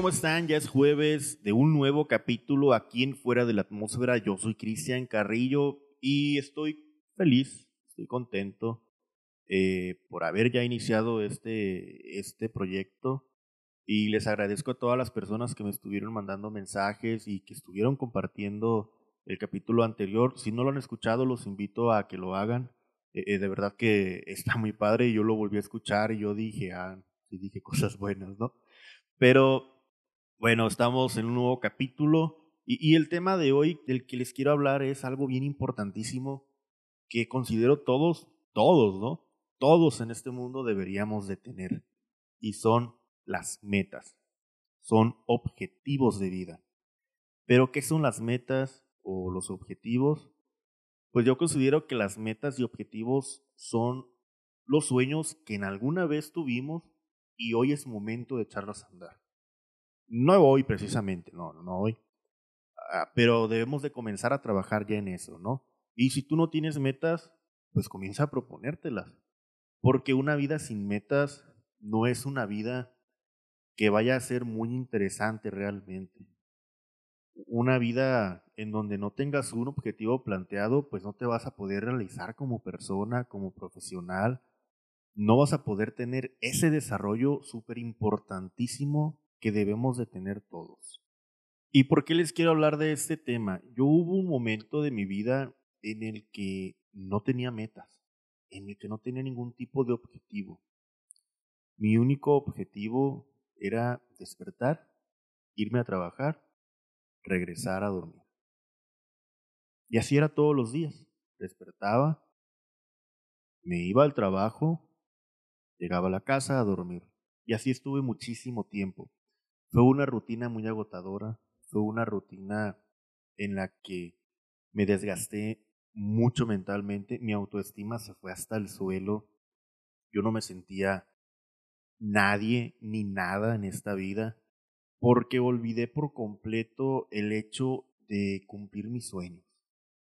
¿Cómo están? Ya es jueves de un nuevo capítulo aquí en Fuera de la Atmósfera. Yo soy Cristian Carrillo y estoy feliz, estoy contento eh, por haber ya iniciado este, este proyecto y les agradezco a todas las personas que me estuvieron mandando mensajes y que estuvieron compartiendo el capítulo anterior. Si no lo han escuchado, los invito a que lo hagan. Eh, eh, de verdad que está muy padre y yo lo volví a escuchar y yo dije, ah, sí dije cosas buenas, ¿no? Pero bueno, estamos en un nuevo capítulo y, el tema de hoy del que les quiero hablar es algo bien importantísimo que considero todos, todos, ¿no? Todos en este mundo deberíamos de tener y son las metas, son objetivos de vida. Pero ¿qué son las metas o los objetivos? Pues yo considero que las metas y objetivos son los sueños que en alguna vez tuvimos y hoy es momento de echarlos a andar. No hoy precisamente, no, no hoy. Ah, pero debemos de comenzar a trabajar ya en eso, ¿no? Y si tú no tienes metas, pues comienza a proponértelas. Porque una vida sin metas no es una vida que vaya a ser muy interesante realmente. Una vida en donde no tengas un objetivo planteado, pues no te vas a poder realizar como persona, como profesional. No vas a poder tener ese desarrollo súper importantísimo que debemos de tener todos. ¿Y por qué les quiero hablar de este tema? Yo hubo un momento de mi vida en el que no tenía metas, en el que no tenía ningún tipo de objetivo. Mi único objetivo era despertar, irme a trabajar, regresar a dormir. Y así era todos los días. Despertaba, me iba al trabajo, llegaba a la casa a dormir. Y así estuve muchísimo tiempo. Fue una rutina muy agotadora, fue una rutina en la que me desgasté mucho mentalmente, mi autoestima se fue hasta el suelo, yo no me sentía nadie ni nada en esta vida, porque olvidé por completo el hecho de cumplir mis sueños,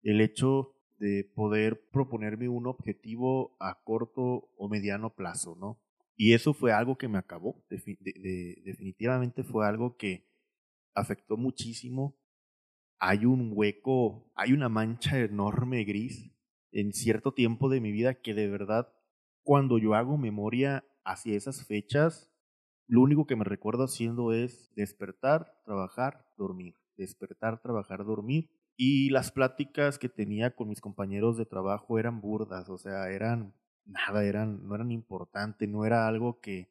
el hecho de poder proponerme un objetivo a corto o mediano plazo, ¿no? Y eso fue algo que me acabó, definitivamente fue algo que afectó muchísimo. Hay un hueco, hay una mancha enorme gris en cierto tiempo de mi vida que de verdad, cuando yo hago memoria hacia esas fechas, lo único que me recuerdo haciendo es despertar, trabajar, dormir, despertar, trabajar, dormir. Y las pláticas que tenía con mis compañeros de trabajo eran burdas, o sea, eran nada, eran, no eran importantes, no era algo que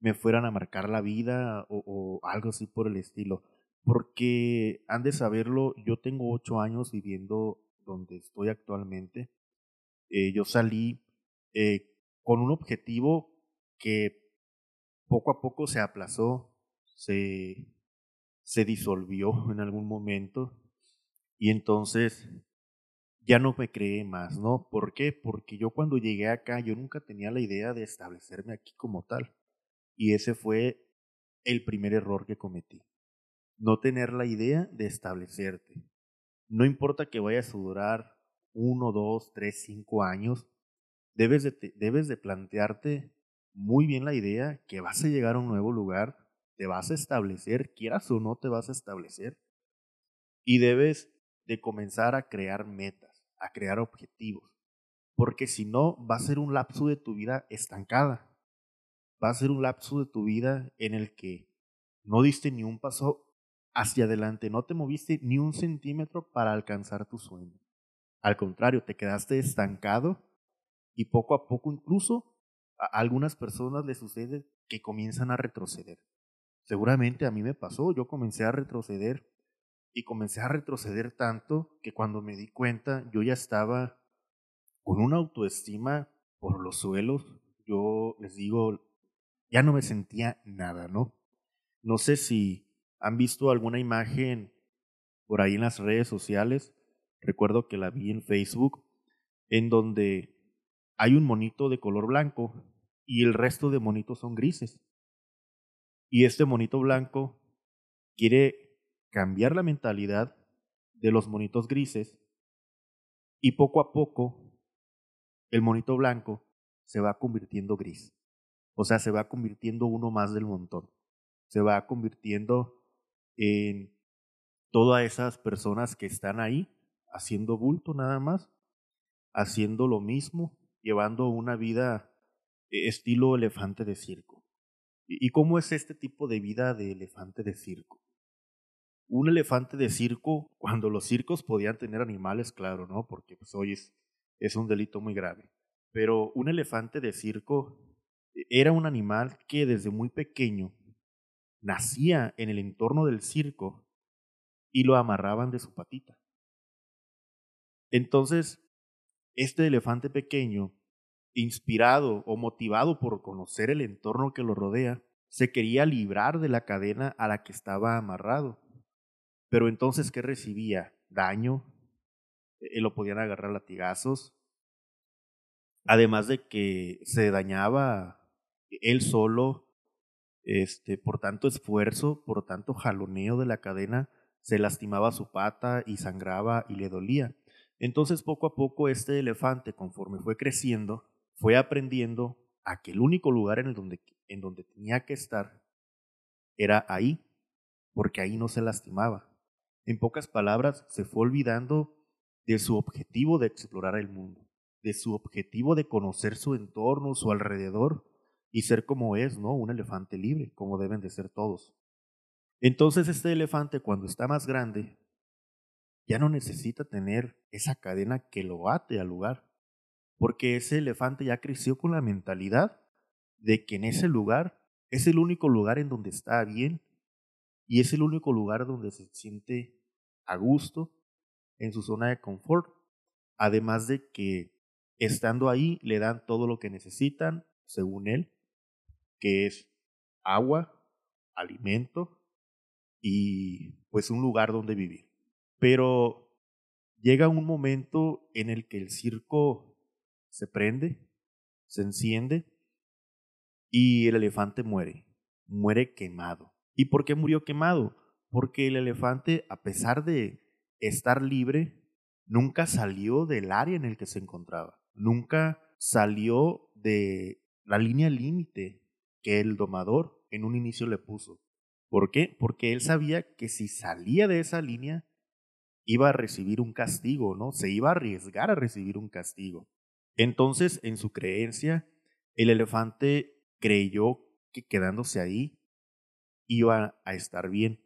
me fueran a marcar la vida o, algo así por el estilo. Porque han de saberlo, yo tengo ocho años viviendo donde estoy actualmente. Eh, yo salí eh, con un objetivo que poco a poco se aplazó, se, se disolvió en algún momento. Y entonces ya no me creé más, ¿no? ¿Por qué? Porque yo cuando llegué acá, yo nunca tenía la idea de establecerme aquí como tal. Y ese fue el primer error que cometí. No tener la idea de establecerte. No importa que vayas a durar uno, dos, tres, cinco años, debes de, debes de plantearte muy bien la idea que vas a llegar a un nuevo lugar, te vas a establecer, quieras o no te vas a establecer, y debes de comenzar a crear metas a crear objetivos. Porque si no, va a ser un lapso de tu vida estancada. Va a ser un lapso de tu vida en el que no diste ni un paso hacia adelante, no te moviste ni un centímetro para alcanzar tu sueño. Al contrario, te quedaste estancado y poco a poco incluso a algunas personas les sucede que comienzan a retroceder. Seguramente a mí me pasó, yo comencé a retroceder y comencé a retroceder tanto que cuando me di cuenta yo ya estaba con una autoestima por los suelos. Yo les digo, ya no me sentía nada, ¿no? No sé si han visto alguna imagen por ahí en las redes sociales. Recuerdo que la vi en Facebook, en donde hay un monito de color blanco y el resto de monitos son grises. Y este monito blanco quiere cambiar la mentalidad de los monitos grises y poco a poco el monito blanco se va convirtiendo gris. O sea, se va convirtiendo uno más del montón. se va convirtiendo en todas esas personas que están ahí haciendo bulto nada más, haciendo lo mismo, llevando una vida eh, estilo elefante de circo. ¿Y cómo es este tipo de vida de elefante de circo? Un elefante de circo, cuando los circos podían tener animales, claro, ¿no? Porque pues hoy es, un delito muy grave. Pero un elefante de circo eh, era un animal que desde muy pequeño nacía en el entorno del circo y lo amarraban de su patita. Entonces, este elefante pequeño, inspirado o motivado por conocer el entorno que lo rodea, se quería librar de la cadena a la que estaba amarrado. Pero entonces, ¿qué recibía? Daño, eh, lo podían agarrar latigazos, además de que se dañaba él solo, este, por tanto esfuerzo, por tanto jaloneo de la cadena, se lastimaba su pata y sangraba y le dolía. Entonces poco a poco este elefante, conforme fue creciendo, fue aprendiendo a que el único lugar en, el donde, en donde tenía que estar era ahí, porque ahí no se lastimaba. En pocas palabras, se fue olvidando de su objetivo de explorar el mundo, de su objetivo de conocer su entorno, su alrededor, y ser como es, ¿no? Un elefante libre, como deben de ser todos. Entonces este elefante cuando está más grande ya no necesita tener esa cadena que lo ate al lugar, porque ese elefante ya creció con la mentalidad de que en ese lugar es el único lugar en donde está bien y es el único lugar donde se siente a gusto en su zona de confort, además de que estando ahí le dan todo lo que necesitan, según él, que es agua, alimento y pues un lugar donde vivir. Pero llega un momento en el que el circo se prende, se enciende y el elefante muere, muere quemado. ¿Y por qué murió quemado? Porque el elefante, a pesar de estar libre, nunca salió del área en el que se encontraba, nunca salió de la línea límite que el domador en un inicio le puso. ¿Por qué? Porque él sabía que si salía de esa línea iba a recibir un castigo, ¿no? Se iba a arriesgar a recibir un castigo. Entonces, en su creencia, el elefante creyó que quedándose ahí iba a estar bien.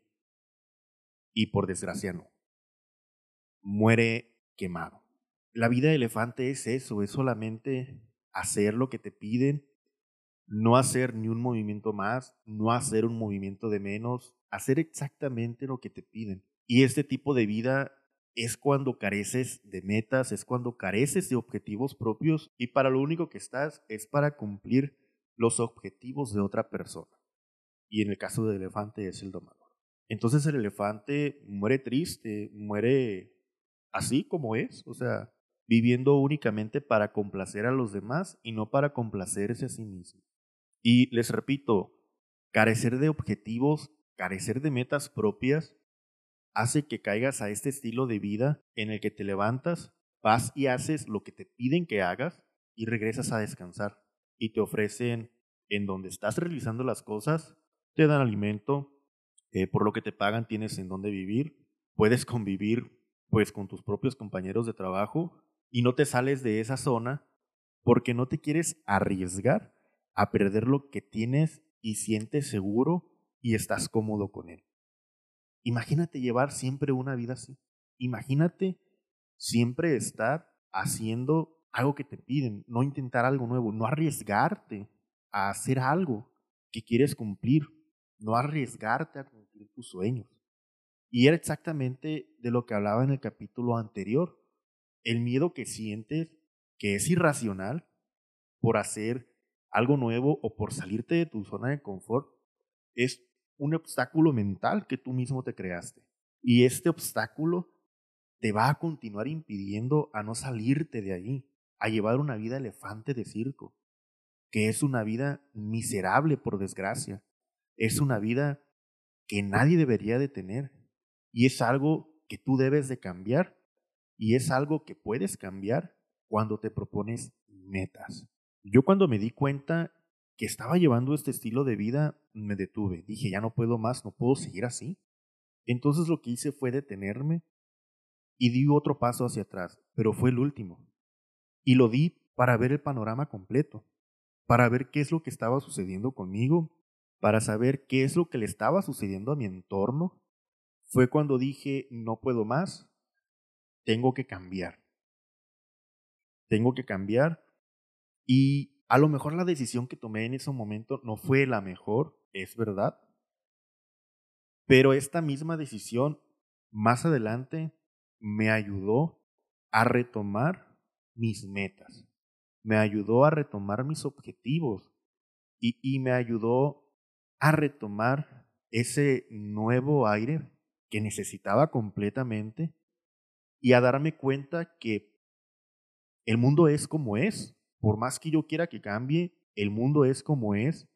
Y por desgracia no. Muere quemado. La vida de elefante es eso, es solamente hacer lo que te piden no hacer ni un movimiento más, no hacer un movimiento de menos, hacer exactamente lo que te piden. Y este tipo de vida es cuando careces de metas, es cuando careces de objetivos propios y para lo único que estás es para cumplir los objetivos de otra persona. Y en el caso del elefante es el domador. Entonces el elefante muere triste, muere así como es, o sea, viviendo únicamente para complacer a los demás y no para complacerse a sí mismo. Y les repito, carecer de objetivos, carecer de metas propias, hace que caigas a este estilo de vida en el que te levantas, vas y haces lo que te piden que hagas y regresas a descansar. Y te ofrecen en donde estás realizando las cosas, te dan alimento, eh, por lo que te pagan tienes en dónde vivir, puedes convivir pues con tus propios compañeros de trabajo y no te sales de esa zona porque no te quieres arriesgar a perder lo que tienes y sientes seguro y estás cómodo con él. Imagínate llevar siempre una vida así. Imagínate siempre estar haciendo algo que te piden, no intentar algo nuevo, no arriesgarte a hacer algo que quieres cumplir, no arriesgarte a cumplir tus sueños. Y era exactamente de lo que hablaba en el capítulo anterior, el miedo que sientes, que es irracional, por hacer algo nuevo o por salirte de tu zona de confort, es un obstáculo mental que tú mismo te creaste. Y este obstáculo te va a continuar impidiendo a no salirte de ahí, a llevar una vida elefante de circo, que es una vida miserable por desgracia, es una vida que nadie debería de tener y es algo que tú debes de cambiar y es algo que puedes cambiar cuando te propones metas. Yo cuando me di cuenta que estaba llevando este estilo de vida, me detuve. Dije, ya no puedo más, no puedo seguir así. Entonces lo que hice fue detenerme y di otro paso hacia atrás, pero fue el último. Y lo di para ver el panorama completo, para ver qué es lo que estaba sucediendo conmigo, para saber qué es lo que le estaba sucediendo a mi entorno. Fue cuando dije, no puedo más, tengo que cambiar. Tengo que cambiar. Y a lo mejor la decisión que tomé en ese momento no fue la mejor, es verdad. Pero esta misma decisión más adelante me ayudó a retomar mis metas, me ayudó a retomar mis objetivos y, me ayudó a retomar ese nuevo aire que necesitaba completamente y a darme cuenta que el mundo es como es. Por más que yo quiera que cambie, el mundo es como es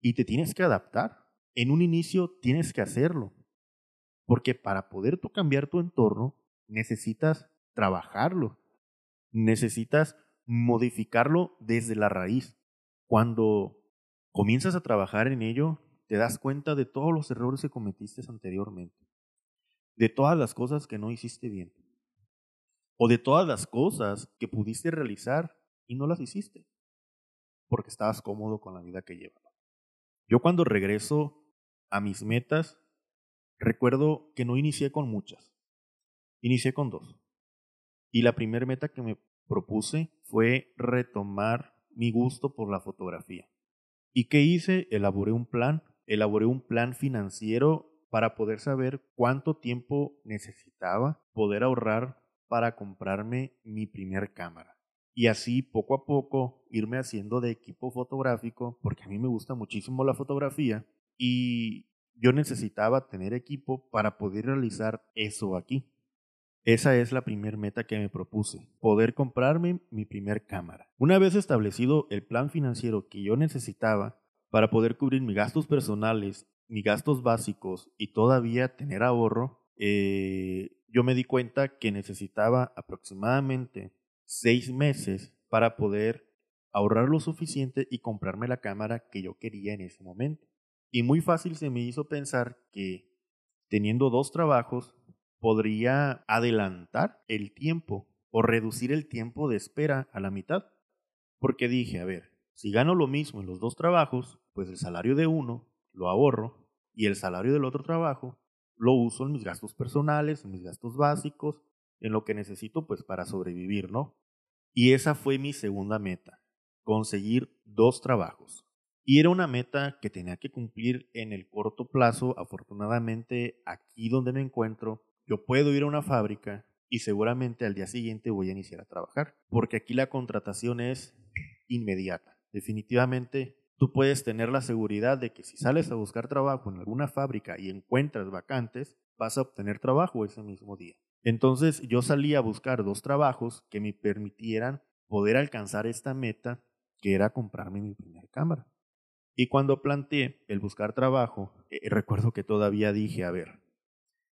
y te tienes que adaptar. En un inicio tienes que hacerlo. Porque para poder tú cambiar tu entorno, necesitas trabajarlo, necesitas modificarlo desde la raíz. Cuando comienzas a trabajar en ello, te das cuenta de todos los errores que cometiste anteriormente, de todas las cosas que no hiciste bien, o de todas las cosas que pudiste realizar y no las hiciste, porque estabas cómodo con la vida que llevas. Yo cuando regreso a mis metas, recuerdo que no inicié con muchas. Inicié con dos. Y la primera meta que me propuse fue retomar mi gusto por la fotografía. ¿Y qué hice? Elaboré un plan, elaboré un plan financiero para poder saber cuánto tiempo necesitaba poder ahorrar para comprarme mi primer cámara. Y así poco a poco irme haciendo de equipo fotográfico, porque a mí me gusta muchísimo la fotografía y yo necesitaba tener equipo para poder realizar eso aquí. Esa es la primera meta que me propuse, poder comprarme mi primer cámara. Una vez establecido el plan financiero que yo necesitaba para poder cubrir mis gastos personales, mis gastos básicos y todavía tener ahorro, eh, yo me di cuenta que necesitaba aproximadamente seis meses para poder ahorrar lo suficiente y comprarme la cámara que yo quería en ese momento. Y muy fácil se me hizo pensar que teniendo dos trabajos podría adelantar el tiempo o reducir el tiempo de espera a la mitad. Porque dije, a ver, si gano lo mismo en los dos trabajos, pues el salario de uno lo ahorro y el salario del otro trabajo lo uso en mis gastos personales, en mis gastos básicos, en lo que necesito pues para sobrevivir, ¿no? Y esa fue mi segunda meta, conseguir dos trabajos. Y era una meta que tenía que cumplir en el corto plazo. Afortunadamente, aquí donde me encuentro, yo puedo ir a una fábrica y seguramente al día siguiente voy a iniciar a trabajar, porque aquí la contratación es inmediata. Definitivamente tú puedes tener la seguridad de que si sales a buscar trabajo en alguna fábrica y encuentras vacantes, vas a obtener trabajo ese mismo día. Entonces yo salí a buscar dos trabajos que me permitieran poder alcanzar esta meta que era comprarme mi primera cámara. Y cuando planteé el buscar trabajo, eh, recuerdo que todavía dije, a ver,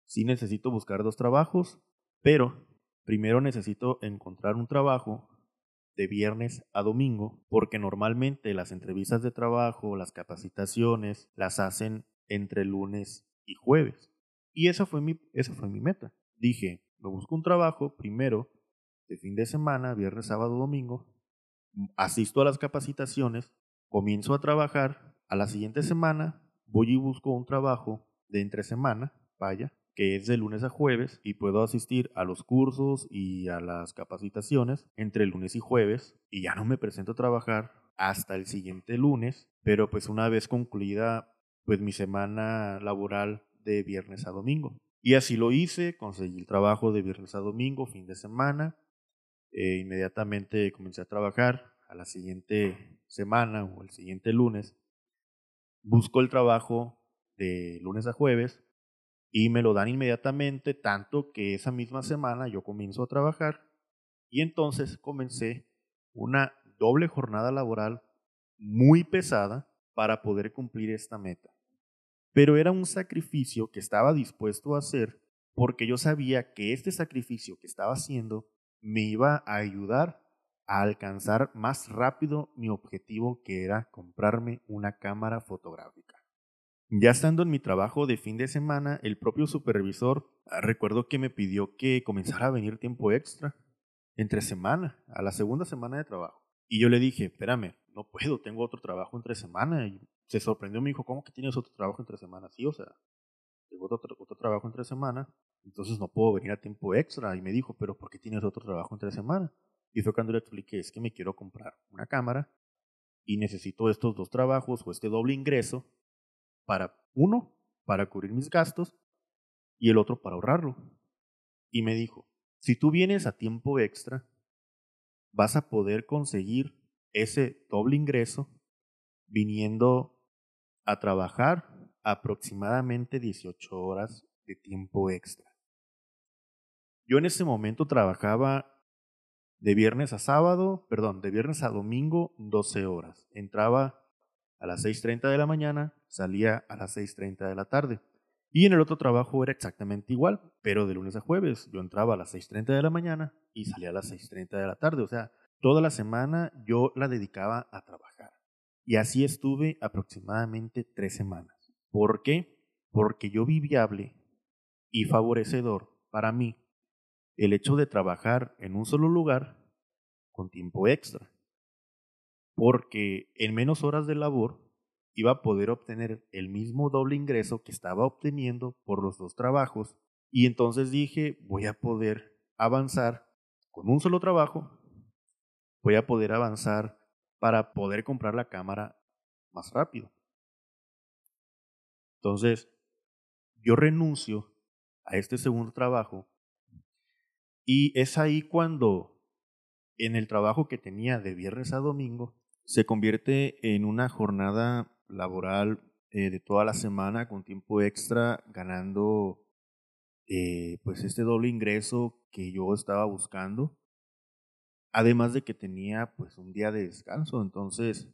sí necesito buscar dos trabajos, pero primero necesito encontrar un trabajo de viernes a domingo, porque normalmente las entrevistas de trabajo, las capacitaciones, las hacen entre lunes y jueves. Y esa fue mi, esa fue mi meta. Dije, me busco un trabajo primero de fin de semana, viernes, sábado, domingo, asisto a las capacitaciones, comienzo a trabajar, a la siguiente semana voy y busco un trabajo de entre semana, vaya, que es de lunes a jueves y puedo asistir a los cursos y a las capacitaciones entre lunes y jueves y ya no me presento a trabajar hasta el siguiente lunes, pero pues una vez concluida pues mi semana laboral de viernes a domingo. Y así lo hice, conseguí el trabajo de viernes a domingo, fin de semana, e inmediatamente comencé a trabajar a la siguiente semana o el siguiente lunes. Busco el trabajo de lunes a jueves y me lo dan inmediatamente, tanto que esa misma semana yo comienzo a trabajar y entonces comencé una doble jornada laboral muy pesada para poder cumplir esta meta. Pero era un sacrificio que estaba dispuesto a hacer porque yo sabía que este sacrificio que estaba haciendo me iba a ayudar a alcanzar más rápido mi objetivo que era comprarme una cámara fotográfica. Ya estando en mi trabajo de fin de semana, el propio supervisor ah, recuerdo que me pidió que comenzara a venir tiempo extra entre semana, a la segunda semana de trabajo. Y yo le dije, espérame, no puedo, tengo otro trabajo entre semana. Y se sorprendió, me dijo, ¿cómo que tienes otro trabajo entre semana? Sí, o sea, tengo otro, otro trabajo entre semana, entonces no puedo venir a tiempo extra. Y me dijo, pero ¿por qué tienes otro trabajo entre semana? Y fue cuando le expliqué, es que me quiero comprar una cámara y necesito estos dos trabajos o este doble ingreso para, uno, para cubrir mis gastos y el otro para ahorrarlo. Y me dijo, si tú vienes a tiempo extra, vas a poder conseguir ese doble ingreso viniendo a trabajar aproximadamente 18 horas de tiempo extra. Yo en ese momento trabajaba de viernes a sábado, perdón, de viernes a domingo 12 horas. Entraba a las 6.30 de la mañana, salía a las 6.30 de la tarde. Y en el otro trabajo era exactamente igual, pero de lunes a jueves yo entraba a las 6.30 de la mañana y salía a las 6.30 de la tarde. O sea, toda la semana yo la dedicaba a trabajar. Y así estuve aproximadamente tres semanas. ¿Por qué? Porque yo vi viable y favorecedor para mí el hecho de trabajar en un solo lugar con tiempo extra. Porque en menos horas de labor iba a poder obtener el mismo doble ingreso que estaba obteniendo por los dos trabajos y entonces dije, voy a poder avanzar con un solo trabajo, voy a poder avanzar para poder comprar la cámara más rápido. Entonces, yo renuncio a este segundo trabajo y es ahí cuando en el trabajo que tenía de viernes a domingo se convierte en una jornada laboral eh, de toda la semana con tiempo extra, ganando eh, pues este doble ingreso que yo estaba buscando. Además de que tenía pues un día de descanso, entonces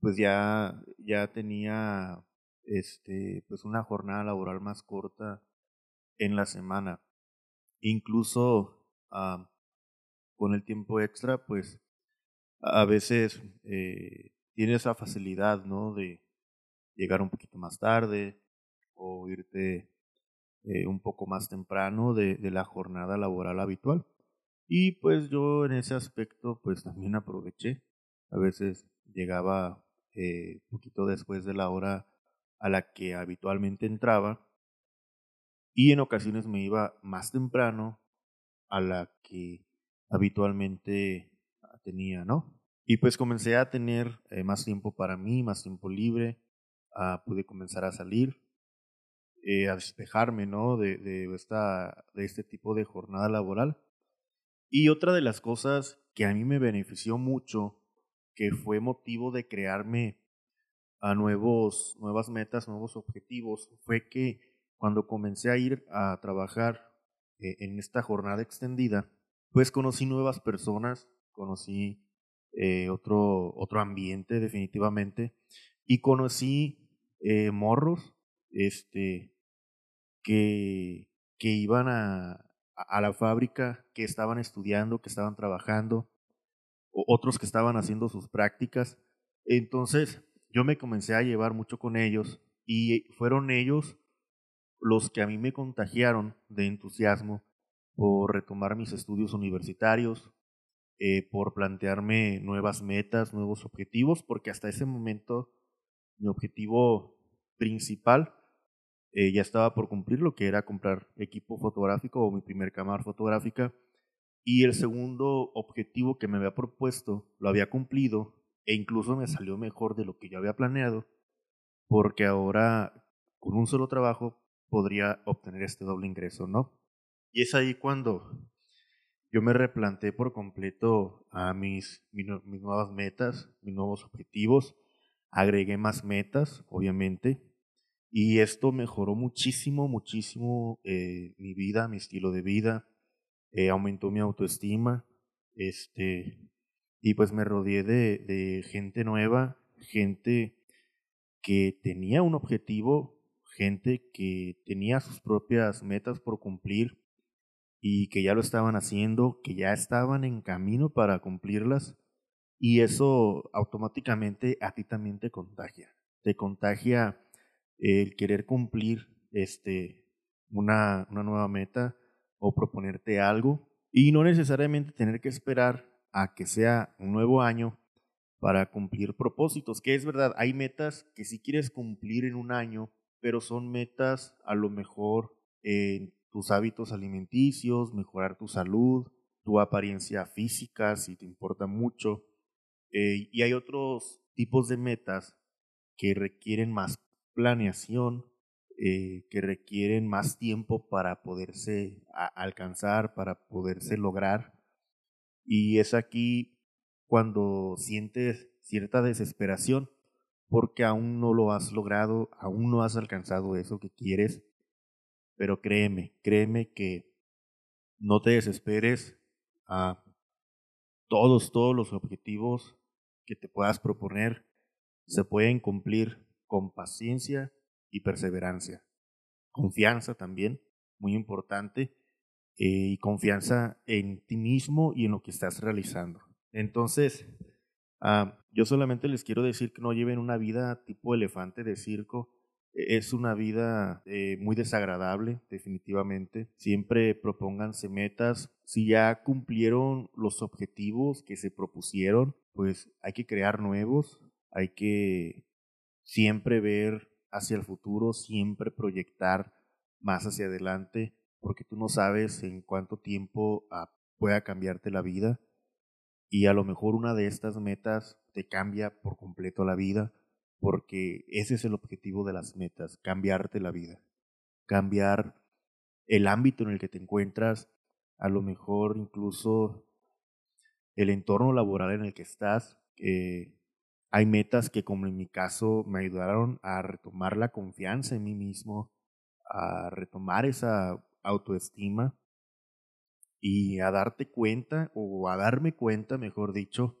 pues ya, ya tenía este, pues una jornada laboral más corta en la semana. Incluso con el tiempo extra, pues a veces eh, tiene esa facilidad, ¿no? De llegar un poquito más tarde o irte eh, un poco más temprano de, de, la jornada laboral habitual. Y pues yo en ese aspecto pues también aproveché. A veces llegaba eh, poquito después de la hora a la que habitualmente entraba y en ocasiones me iba más temprano a la que habitualmente tenía, ¿no? Y pues comencé a tener eh, más tiempo para mí, más tiempo libre, ah, pude comenzar a salir, eh, a despejarme, ¿no? De, esta, de este tipo de jornada laboral. Y otra de las cosas que a mí me benefició mucho, que fue motivo de crearme a nuevos, nuevas metas, nuevos objetivos, fue que cuando comencé a ir a trabajar eh, en esta jornada extendida, pues conocí nuevas personas, conocí eh, otro, otro ambiente definitivamente. Y conocí eh, morros este, que, que iban a, a la fábrica, que estaban estudiando, que estaban trabajando, otros que estaban haciendo sus prácticas. Entonces yo me comencé a llevar mucho con ellos y fueron ellos los que a mí me contagiaron de entusiasmo por retomar mis estudios universitarios, eh, por plantearme nuevas metas, nuevos objetivos, porque hasta ese momento mi objetivo principal eh, ya estaba por cumplir, lo que era comprar equipo fotográfico o mi primer cámara fotográfica. Y el segundo objetivo que me había propuesto lo había cumplido e incluso me salió mejor de lo que yo había planeado, porque ahora con un solo trabajo podría obtener este doble ingreso, ¿no? Y es ahí cuando yo me replanteé por completo a mis, mis, nuevas metas, mis nuevos objetivos, agregué más metas, obviamente, y esto mejoró muchísimo, muchísimo eh, mi vida, mi estilo de vida, eh, aumentó mi autoestima, este, y pues me rodeé de, de gente nueva, gente que tenía un objetivo, gente que tenía sus propias metas por cumplir y que ya lo estaban haciendo, que ya estaban en camino para cumplirlas y eso automáticamente a ti también te contagia. Te contagia el querer cumplir este, una, una nueva meta o proponerte algo y no necesariamente tener que esperar a que sea un nuevo año para cumplir propósitos, que es verdad, hay metas que si quieres cumplir en un año, pero son metas a lo mejor en tus hábitos alimenticios, mejorar tu salud, tu apariencia física, si te importa mucho. Eh, y hay otros tipos de metas que requieren más planeación, eh, que requieren más tiempo para poderse alcanzar, para poderse lograr. Y es aquí cuando sientes cierta desesperación porque aún no lo has logrado, aún no has alcanzado eso que quieres. Pero créeme, créeme que no te desesperes, a todos, todos los objetivos que te puedas proponer se pueden cumplir con paciencia y perseverancia. Confianza también, muy importante, eh, y confianza en ti mismo y en lo que estás realizando. Entonces, ah, yo solamente les quiero decir que no lleven una vida tipo elefante de circo, es una vida eh, muy desagradable, definitivamente. Siempre propónganse metas. Si ya cumplieron los objetivos que se propusieron, pues hay que crear nuevos. Hay que siempre ver hacia el futuro, siempre proyectar más hacia adelante, porque tú no sabes en cuánto tiempo ah, pueda cambiarte la vida. Y a lo mejor una de estas metas te cambia por completo la vida porque ese es el objetivo de las metas, cambiarte la vida, cambiar el ámbito en el que te encuentras, a lo mejor incluso el entorno laboral en el que estás. hay metas que, como en mi caso, me ayudaron a retomar la confianza en mí mismo, a retomar esa autoestima y a darte cuenta, o a darme cuenta, mejor dicho,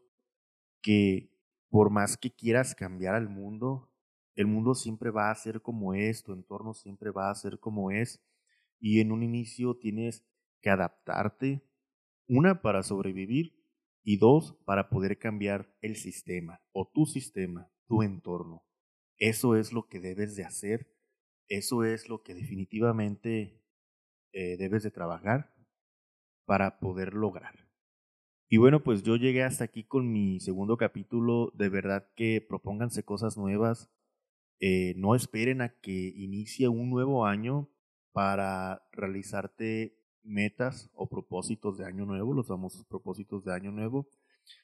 que por más que quieras cambiar al mundo, el mundo siempre va a ser como es, tu entorno siempre va a ser como es, y en un inicio tienes que adaptarte, una para sobrevivir y dos para poder cambiar el sistema o tu sistema, tu entorno. Eso es lo que debes de hacer, eso es lo que definitivamente eh, debes de trabajar para poder lograr. Y bueno, pues yo llegué hasta aquí con mi segundo capítulo. De verdad que propónganse cosas nuevas. Eh, no esperen a que inicie un nuevo año para realizarte metas o propósitos de año nuevo, los famosos propósitos de año nuevo.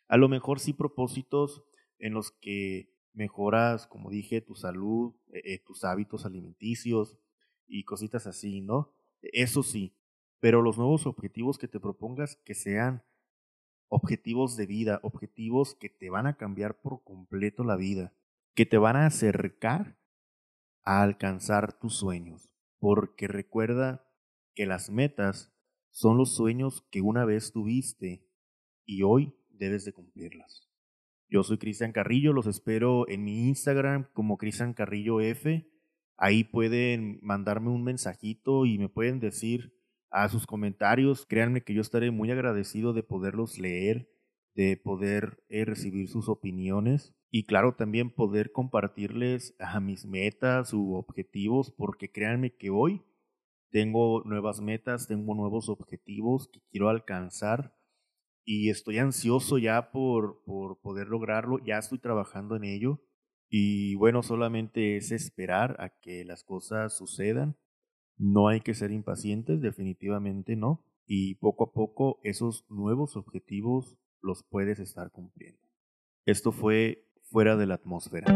A lo mejor sí propósitos en los que mejoras, como dije, tu salud, eh, eh, tus hábitos alimenticios y cositas así, ¿no? Eso sí, pero los nuevos objetivos que te propongas que sean objetivos de vida, objetivos que te van a cambiar por completo la vida, que te van a acercar a alcanzar tus sueños. Porque recuerda que las metas son los sueños que una vez tuviste y hoy debes de cumplirlas. Yo soy Cristian Carrillo, los espero en mi Instagram como Cristian Carrillo F. Ahí pueden mandarme un mensajito y me pueden decir a sus comentarios. Créanme que yo estaré muy agradecido de poderlos leer, de poder eh, recibir sus opiniones y claro, también poder compartirles a mis metas u objetivos, porque créanme que hoy tengo nuevas metas, tengo nuevos objetivos que quiero alcanzar y estoy ansioso ya por, por poder lograrlo, ya estoy trabajando en ello y bueno, solamente es esperar a que las cosas sucedan no hay que ser impacientes, definitivamente no. Y poco a poco esos nuevos objetivos los puedes estar cumpliendo. Esto fue fuera de la atmósfera.